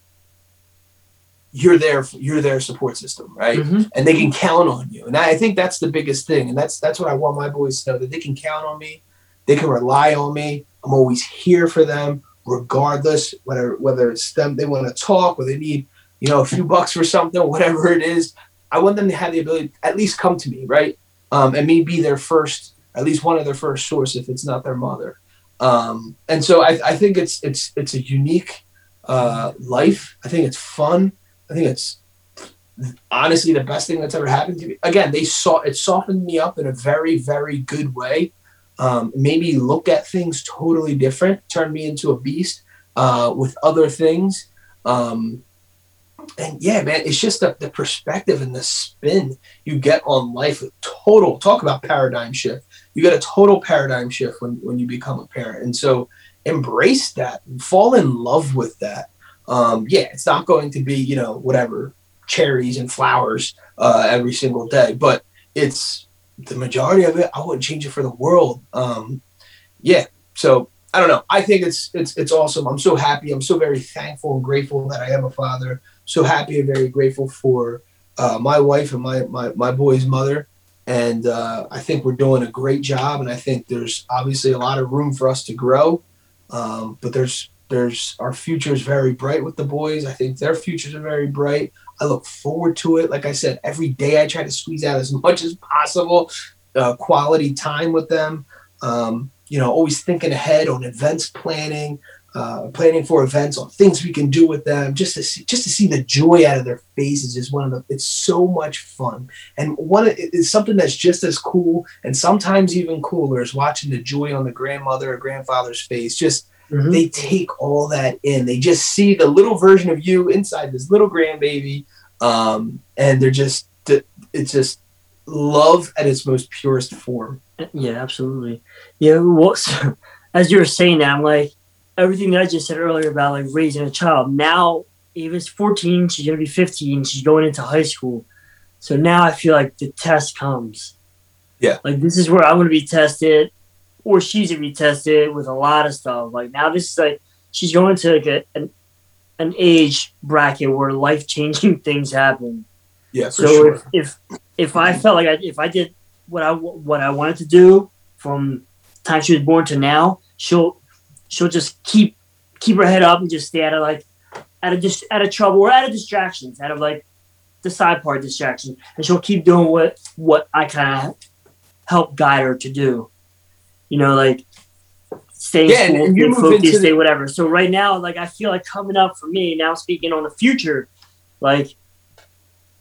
you're there you're their support system right Mhm. and they can count on you. And I think that's the biggest thing. And that's that's what I want my boys to know that they can count on me. They can rely on me. I'm always here for them, regardless whether whether it's them they want to talk or they need you know a few bucks for something, whatever it is. I want them to have the ability to at least come to me, right? Um, and me be their first, at least one of their first source if it's not their mother. Um, and so I, I think it's it's it's a unique uh, life. I think it's fun. I think it's honestly the best thing that's ever happened to me. Again, they saw it softened me up in a very, very good way. Um, made me look at things totally different, turned me into a beast. uh, with other things. Um, and yeah, man, it's just the, the perspective and the spin you get on life. Total talk about paradigm shift. You get a total paradigm shift when, when you become a parent. And so embrace that, fall in love with that. Um, yeah, it's not going to be, you know, whatever cherries and flowers uh, every single day, but it's the majority of it. I wouldn't change it for the world. Um, yeah. So I don't know. I think it's it's it's awesome. I'm so happy. I'm so very thankful and grateful that I am a father. So happy and very grateful for uh, my wife and my my my boy's mother. And uh, I think we're doing a great job. And I think there's obviously a lot of room for us to grow. Um, but there's there's our future is very bright with the boys. I think their futures are very bright. I look forward to it. Like I said, every day I try to squeeze out as much as possible uh, quality time with them. Um, you know, always thinking ahead on events planning, uh, planning for events on things we can do with them. Just to see, just to see the joy out of their faces is one of the. It's so much fun, and one is something that's just as cool, and sometimes even cooler is watching the joy on the grandmother or grandfather's face. Just Mm-hmm. They take all that in. They just see the little version of you inside this little grandbaby, um, and they're just it's just love at its most purest form. Yeah, absolutely. Yeah, well, as you were saying that, I'm like everything that I just said earlier about like raising a child. Now, Ava's 14, she's gonna be 15, she's going into high school. So now I feel like the test comes. Yeah. Like this is where I'm gonna be tested or she's gonna be tested with a lot of stuff. Like now, this is like she's going to like a, an an age bracket where life changing things happen. Yeah, so sure. if, if if I felt like I, if I did what I what I wanted to do from time she was born to now, she'll she'll just keep keep her head up and just stay out of like out of just out of trouble or out of distractions, out of like the side part distractions, and she'll keep doing what what I kind of help guide her to do you know, like stay yeah, school, stay focused, stay the- whatever. So right now, like I feel like coming up for me now, speaking on the future, like,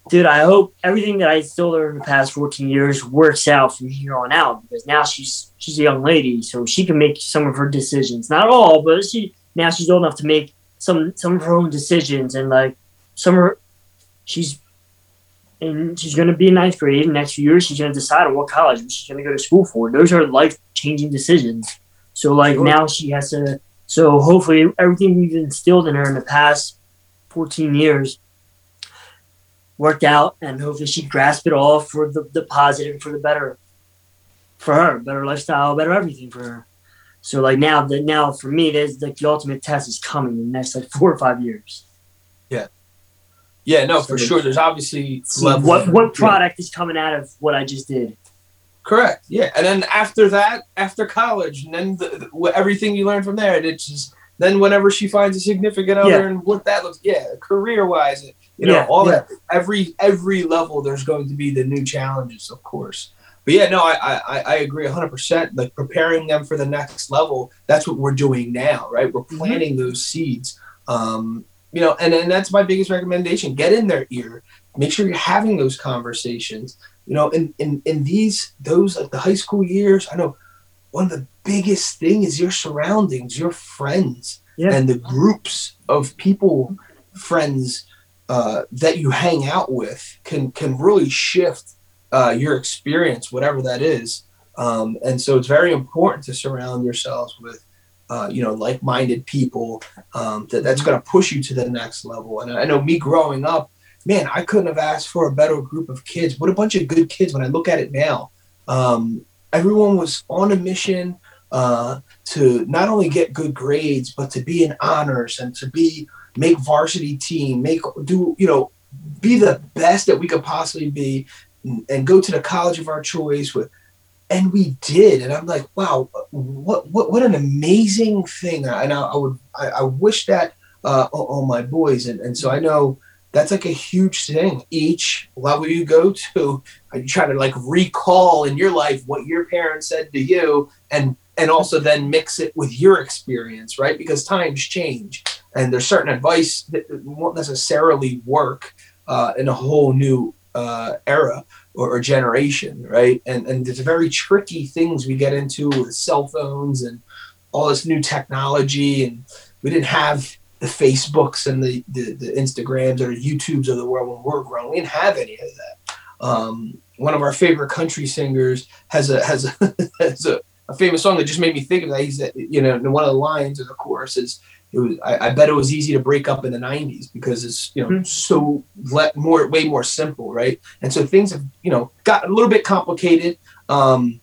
dude, I hope everything that I still learned in the past 14 years works out from here on out because now she's she's a young lady, so she can make some of her decisions. Not all, but she now she's old enough to make some some of her own decisions and like some of her, she's and she's going to be in ninth grade. In the next few years, she's going to decide on what college she's going to go to school for. Those are life changing decisions. So, like, sure. now she has to. So, hopefully, everything we've instilled in her in the past 14 years worked out, and hopefully, she grasped it all for the, the positive, for the better, for her, better lifestyle, better everything for her. So, like, now, that now for me, there's like the ultimate test is coming in the next like four or five years. Yeah. Yeah, no, so for sure. There's obviously what what product is coming out of what I just did. Correct. Yeah, and then after that, after college, and then the, the, everything you learn from there, and it's just then whenever she finds a significant other yeah. and what that looks, yeah, career wise, you know, yeah, all yeah. that. Every every level, there's going to be the new challenges, of course. But yeah, no, I I, I agree 100. percent Like preparing them for the next level. That's what we're doing now, right? We're mm-hmm. planting mm-hmm. those seeds. Um, you know, and, and that's my biggest recommendation. Get in their ear. Make sure you're having those conversations. You know, in, in, in these, those like the high school years, I know one of the biggest thing is your surroundings, your friends, yeah. and the groups of people, friends uh, that you hang out with can can really shift uh, your experience, whatever that is. Um, and so it's very important to surround yourselves with uh, you know, like-minded people um, that that's going to push you to the next level. And I know me growing up, man, I couldn't have asked for a better group of kids. What a bunch of good kids when I look at it now. Um, everyone was on a mission uh, to not only get good grades, but to be in honors and to be make varsity team, make do you know, be the best that we could possibly be, and go to the college of our choice with and we did. And i'm like wow what what, what an amazing thing. And i, I would I, I, wish that uh, on my boys. And, and so i know that's like a huge thing. Each level you go to you try to like recall in your life what your parents said to you and and also then mix it with your experience right? Because times change and there's certain advice that won't necessarily work uh, in a whole new uh, era or, or, generation, right? And and there's very tricky things we get into with cell phones and all this new technology and we didn't have the Facebooks and the, the, the Instagrams or the YouTubes of the world when we we're growing. We didn't have any of that. Um, one of our favorite country singers has a has a, has a, a, famous song that just made me think of that. He's that you know one of the lines of the chorus is it was I, I, bet it was easy to break up in the 90s because it's you know mm-hmm. so let more way more simple right? And so things have you know got a little bit complicated um,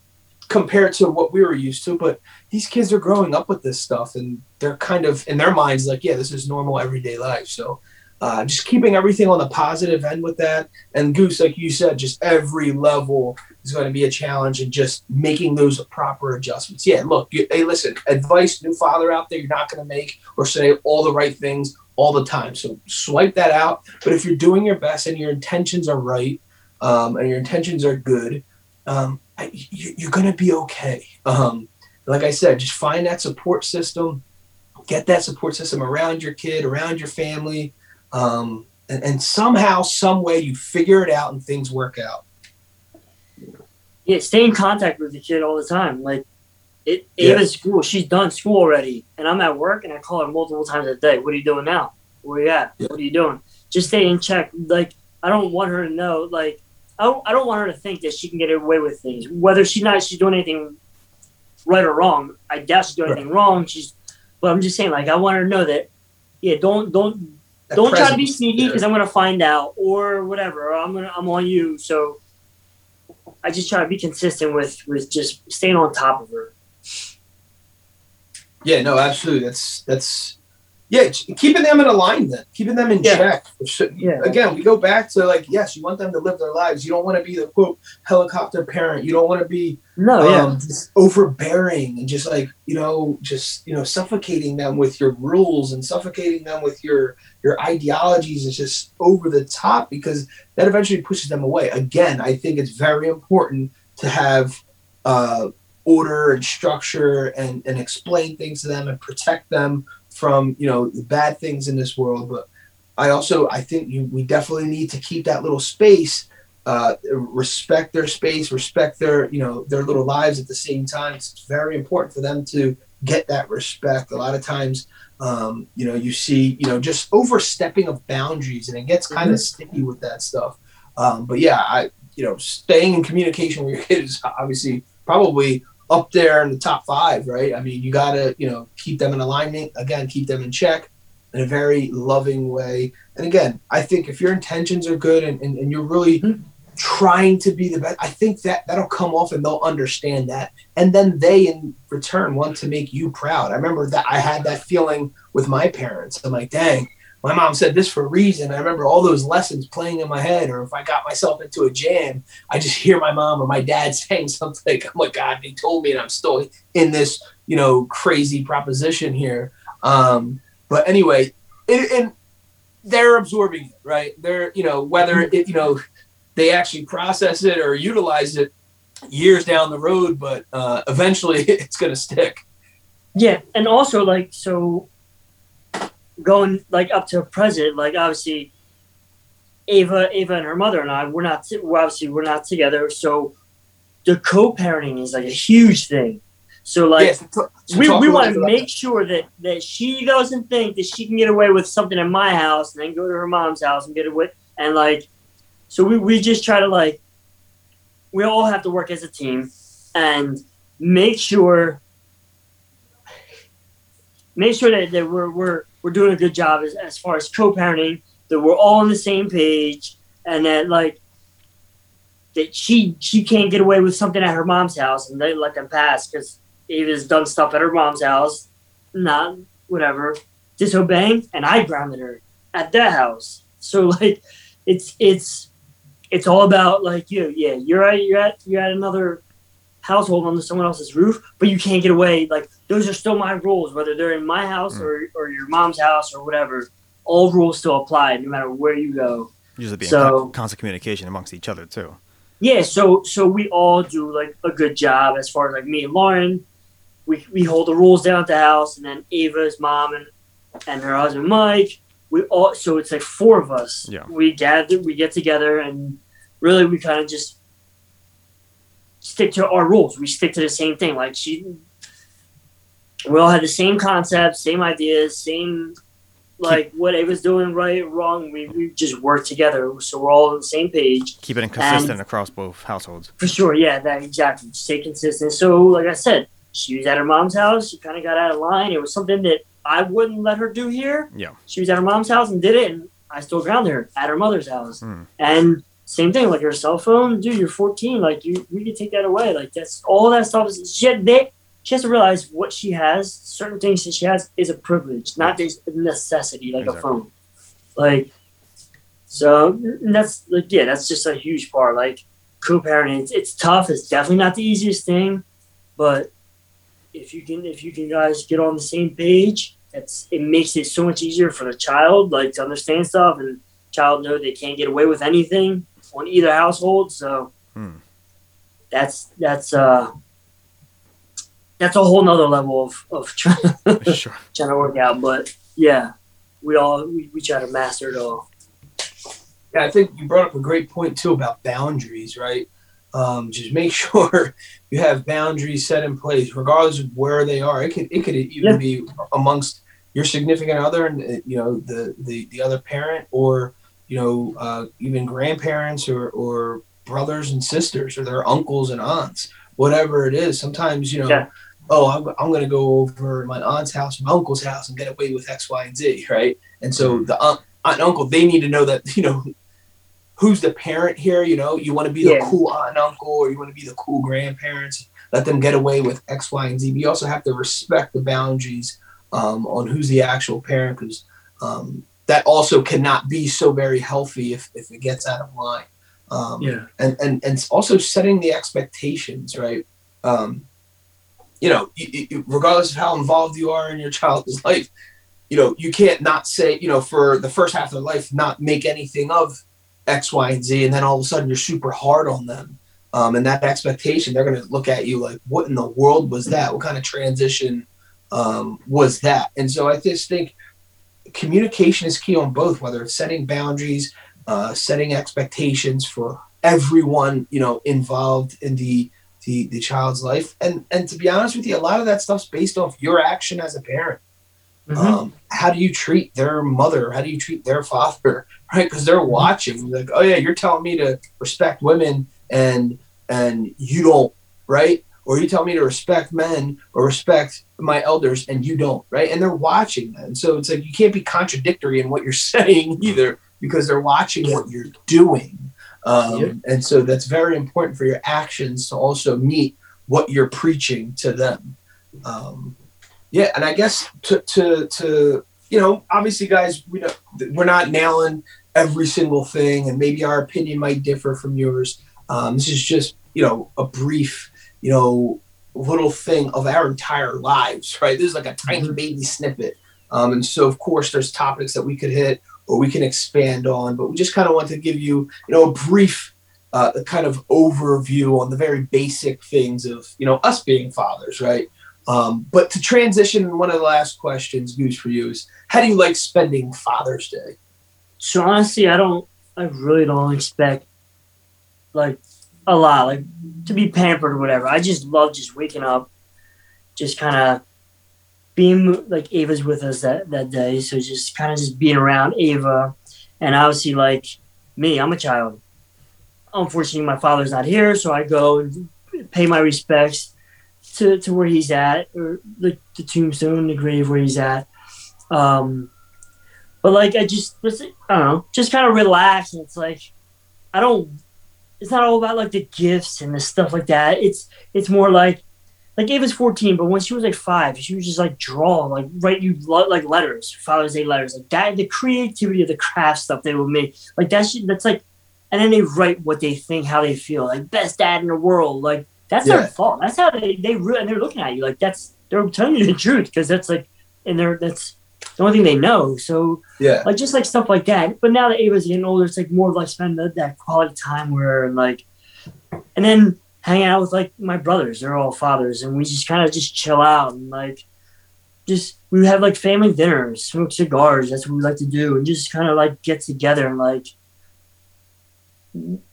compared to what we were used to but these kids are growing up with this stuff and they're kind of in their minds like yeah this is normal everyday life. So uh, just keeping everything on the positive end with that. And goose like you said just every level is going to be a challenge and just making those proper adjustments. Yeah look you, hey listen advice new father out there you're not going to make or say all the right things all the time. So swipe that out. But if you're doing your best and your intentions are right um, and your intentions are good um, you, are going to be okay. Um, like I said, just find that support system, get that support system around your kid, around your family, um, and, and, somehow, some way, you figure it out and things work out. Yeah, stay in contact with the kid all the time. Like, it, Ava's school, she's done school already, and I'm at work, and I call her multiple times a day. What are you doing now? Where you at? Yeah. What are you doing? Just stay in check. Like, I don't want her to know. Like, I don't, I don't want her to think that she can get away with things. Whether she's not she's doing anything right or wrong. I doubt she's doing anything wrong. She's, but I'm just saying, like, I want her to know that, yeah, don't don't don't try to be sneaky because I'm gonna find out or whatever. Or I'm gonna I'm on you. So I just try to be consistent with with just staying on top of her. Yeah, no, absolutely. That's that's yeah, keeping them in alignment, keeping them in yeah. check. Yeah. Again, we go back to like, yes, you want them to live their lives. You don't want to be the quote helicopter parent. You don't want to be no, um, yeah. overbearing and just like you know, just you know, suffocating them with your rules and suffocating them with your your ideologies. Is just over the top because that eventually pushes them away. Again, I think it's very important to have uh, order and structure and and explain things to them and protect them from you know the bad things in this world but i also i think you, we definitely need to keep that little space uh, respect their space respect their you know their little lives at the same time. It's very important for them to get that respect. A lot of times um, you know you see you know just overstepping of boundaries and it gets kind of mm-hmm. sticky with that stuff. Um, but yeah i you know staying in communication with your kids is obviously probably up there in the top five, right? I mean, you got to, you know, keep them in alignment. Again, keep them in check in a very loving way. And again, I think if your intentions are good and, and, and you're really mm-hmm. trying to be the best, I think that that'll come off and they'll understand that. And then they, in return, want to make you proud. I remember that I had that feeling with my parents. I'm like, dang, my mom said this for a reason. I remember all those lessons playing in my head, or if I got myself into a jam, I just hear my mom or my dad saying something I'm like, God, they told me," and I'm still in this, you know, crazy proposition here. Um, but anyway, it, and they're absorbing it, right? They're, you know, whether it, you know, they actually process it or utilize it years down the road, but uh, eventually it's going to stick. Yeah, and also like so going like up to present, like obviously Ava, Ava and her mother and I, we're not, obviously we're not together. So the co-parenting is like a huge thing. So like yeah, so t- we, we want to make that. sure that that she doesn't think that she can get away with something in my house and then go to her mom's house and get away and like so we, we just try to like we all have to work as a team and make sure make sure that, that we're, we're we're doing a good job as, as far as co-parenting that we're all on the same page and that like that she she can't get away with something at her mom's house and they let them pass because Ava's done stuff at her mom's house, not whatever, disobeying, and I grounded her at that house. So like, it's it's it's all about like you, yeah. You're at you're at you're at another household under someone else's roof, but you can't get away. Like those are still my rules, whether they're in my house mm. or, or your mom's house or whatever. All rules still apply no matter where you go. Usually being so, constant communication amongst each other too. Yeah, so so we all do like a good job as far as like me and Lauren. We, we hold the rules down at the house, and then Ava's mom and and her husband Mike. We all so it's like four of us. Yeah. We gather, we get together, and really we kind of just stick to our rules. We stick to the same thing. Like she we all had the same concepts, same ideas, same like what it was doing right, wrong. We, we just work together, so we're all on the same page. Keep it consistent across both households. For sure, yeah, that exactly. Stay consistent. So, like I said, she was at her mom's house. She kind of got out of line. It was something that I wouldn't let her do here. Yeah. She was at her mom's house and did it, and I still grounded her at her mother's house. Mm. And same thing, like your cell phone, dude. You're 14. Like you, we can take that away. Like that's all that stuff is. She had, they, she has to realize what she has. Certain things that she has is a privilege, not just a necessity, like Exactly. a phone. Like, so that's like yeah, that's just a huge part. Like co-parenting, it's, it's tough. It's definitely not the easiest thing, but if you can, if you can guys get on the same page, it's it makes it so much easier for the child, like to understand stuff and child know they can't get away with anything on either household. So Hmm. that's that's uh that's a whole nother level of of trying, sure. trying to work out. But yeah, we all we, we try to master it all. Yeah, I think you brought up a great point too about boundaries, right? Um, just make sure you have boundaries set in place, regardless of where they are. It could it could even Yeah. be amongst your significant other and uh, you know the the, the other parent, or you know uh, even grandparents or or brothers and sisters or their uncles and aunts, whatever it is. Sometimes you know. Yeah. Oh, I'm, I'm going to go over my aunt's house, my uncle's house, and get away with X, Y, and Z, right? And so the aunt, aunt and uncle, they need to know that you know who's the parent here. You know, you want to be the Yeah. cool aunt and uncle, or you want to be the cool grandparents. Let them get away with X, Y, and Z. But you also have to respect the boundaries um, on who's the actual parent, because um, that also cannot be so very healthy if, if it gets out of line. Um, Yeah. and, and and also setting the expectations, right? Um, you know, you, you, regardless of how involved you are in your child's life, you know, you can't not say, you know, for the first half of their life, not make anything of X, Y, and Z, and then all of a sudden you're super hard on them. Um, and that expectation, they're going to look at you like, what in the world was that? What kind of transition um, was that? And so I just think communication is key on both, whether it's setting boundaries, uh, setting expectations for everyone, you know, involved in the, the the child's life. And and to be honest with you, a lot of that stuff's based off your action as a parent. Mhm. Um, how do you treat their mother? How do you treat their father? Right? Because they're watching. Like, oh yeah, you're telling me to respect women, and and you don't, right? Or you tell me to respect men or respect my elders, and you don't, right? And they're watching that. And so it's like you can't be contradictory in what you're saying either, because they're watching what you're doing. Um, Yeah. And so that's very important for your actions to also meet what you're preaching to them. Um, yeah, and I guess to to to you know, obviously, guys, we know we're not nailing every single thing, and maybe our opinion might differ from yours. Um, this is just you know a brief you know little thing of our entire lives, right? This is like a tiny baby snippet, um, and so of course there's topics that we could hit or we can expand on, but we just kind of want to give you you know a brief. Uh, kind of overview on the very basic things of you know us being fathers, right? Um, but to transition, one of the last questions, Goose, for you is how do you like spending Father's Day? So honestly, I don't. I really don't expect like a lot, like to be pampered or whatever. I just love just waking up, just kind of being like Ava's with us that that day. So just kind of just being around Ava, and obviously like me, I'm a child. Unfortunately, my father's not here, so I go and pay my respects to, to where he's at, or the, the tombstone, the grave where he's at. Um, but like I just, I don't know, just kind of relax, and it's like I don't. It's not all about like the gifts and the stuff like that. It's it's more like like Ava's 14, but when she was like five, she was just like draw, like write you like letters, Father's Day letters, like that. The creativity of the craft stuff they would make, like that's that's like, and then they write what they think, how they feel, like best dad in the world, like that's Yeah. their fault. That's how they they re- and they're looking at you like that's they're telling you the truth because that's like, and they're that's the only thing they know. So Yeah, like just like stuff like that. But now that Ava's getting older, it's like more of like spending that, that quality time where and like, and then hanging out with like my brothers. They're all fathers, and we just kind of just chill out and like, just we have like family dinners, smoke cigars. That's what we like to do, and just kind of like get together and like,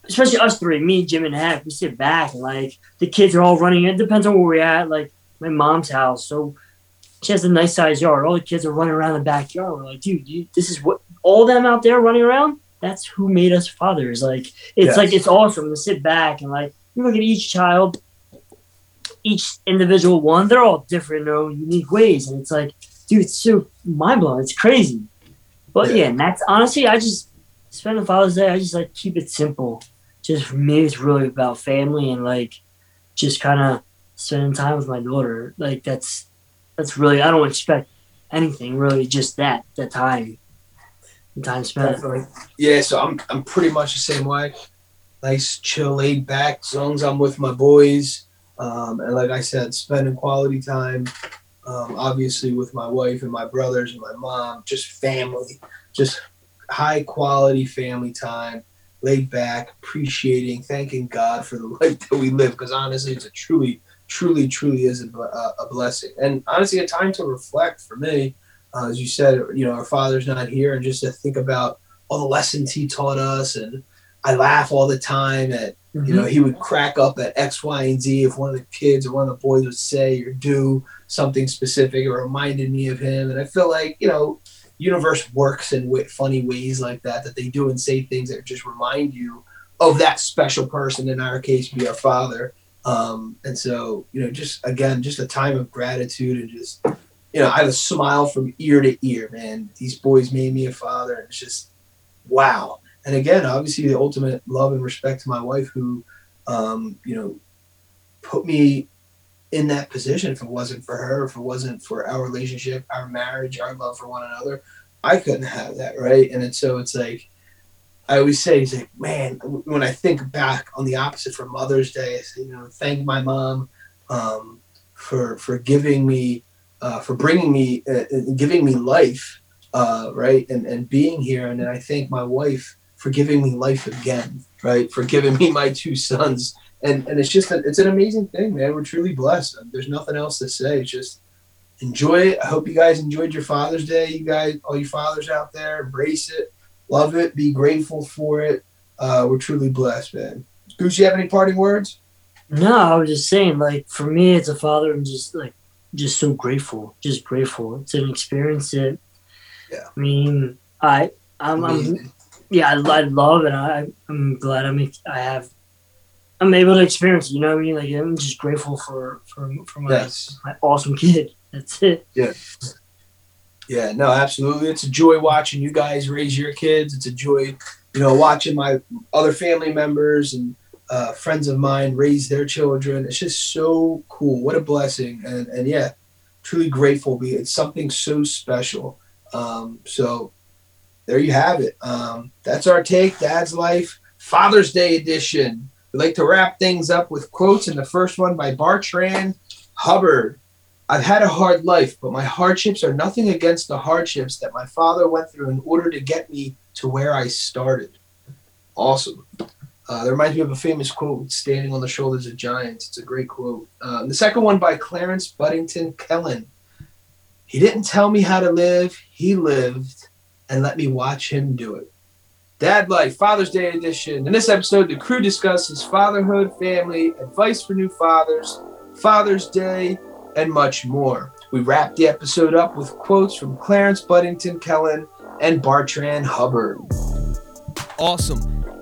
especially us three, me, Jim, and Heck. We sit back and like the kids are all running. It depends on where we're at. Like my mom's house, so she has a nice sized yard. All the kids are running around the backyard. We're like, dude, you, this is what all them out there running around. That's who made us fathers. Like it's Yes. like it's awesome to sit back and like you look at each child, each individual one. They're all different in their own unique ways, and it's like, dude, it's so mind blowing. It's crazy. But Yeah. yeah, and that's honestly, I just spend the Father's Day. I just like keep it simple. Just for me, it's really about family and like just kind of spending time with my daughter. Like that's that's really I don't expect anything really, just that the time, the time spent. Like, Yeah, so I'm I'm pretty much the same way. Nice, chill, laid back. As long as I'm with my boys, um, and like I said, spending quality time. Um, obviously with my wife and my brothers and my mom, just family, just high quality family time. Laid back, appreciating, thanking God for the life that we live. Because honestly, it's a truly, truly, truly is a blessing, and honestly, a time to reflect for me. Uh, as you said, you know, our father's not here, and just to think about all the lessons he taught us and I laugh all the time at you know he would crack up at X, Y, and Z if one of the kids or one of the boys would say or do something specific or reminded me of him. And I feel like you know universe works in w- funny ways like that that they do and say things that just remind you of that special person in our case be our father um, and so you know just again just a time of gratitude and just you know I have a smile from ear to ear man. These boys made me a father and it's just wow. And again obviously the ultimate love and respect to my wife who um, you know put me in that position. If it wasn't for her if it wasn't for our relationship our marriage our love for one another i couldn't have that right? And so it's like i always say it's like man when i think back on the opposite for mother's day i say you know thank my mom um, for for giving me uh, for bringing me uh, giving me life uh, right and and being here and then i thank my wife for giving me life again, right? For giving me my two sons. And and it's just a, it's an amazing thing, man. We're truly blessed. There's nothing else to say. It's just enjoy it. I hope you guys enjoyed your Father's Day. You guys, all you fathers out there, embrace it, love it, be grateful for it. Uh, we're truly blessed, man. Goose, you have any parting words? No, I was just saying, like for me, it's a father. I'm just like, just so grateful, just grateful. It's an experience that, Yeah. I mean, I, I'm, I'm yeah, I, I love it. I, I'm glad I'm, I have, I'm able to experience. It, you know what I mean? Like I'm just grateful for for for my, Yes. my awesome kid. That's it. Yeah, no, absolutely. It's a joy watching you guys raise your kids. It's a joy, you know, watching my other family members and uh, friends of mine raise their children. It's just so cool. What a blessing. And, and yeah, truly grateful. Be It's something so special. Um, so there you have it. Um, that's our take, Dad's Life, Father's Day edition. We like to wrap things up with quotes, and the first one by Bartran Hubbard. I've had a hard life, but my hardships are nothing against the hardships that my father went through in order to get me to where I started. Awesome. Uh, that reminds me of a famous quote, standing on the shoulders of giants. It's a great quote. Um, the second one by Clarence Budington Kelland. He didn't tell me how to live, he lived and let me watch him do it. Dad Life, Father's Day edition. In this episode, the crew discusses fatherhood, family, advice for new fathers, Father's Day, and much more. We wrap the episode up with quotes from Clarence Budington Kelland and Bartran Hubbard. Awesome.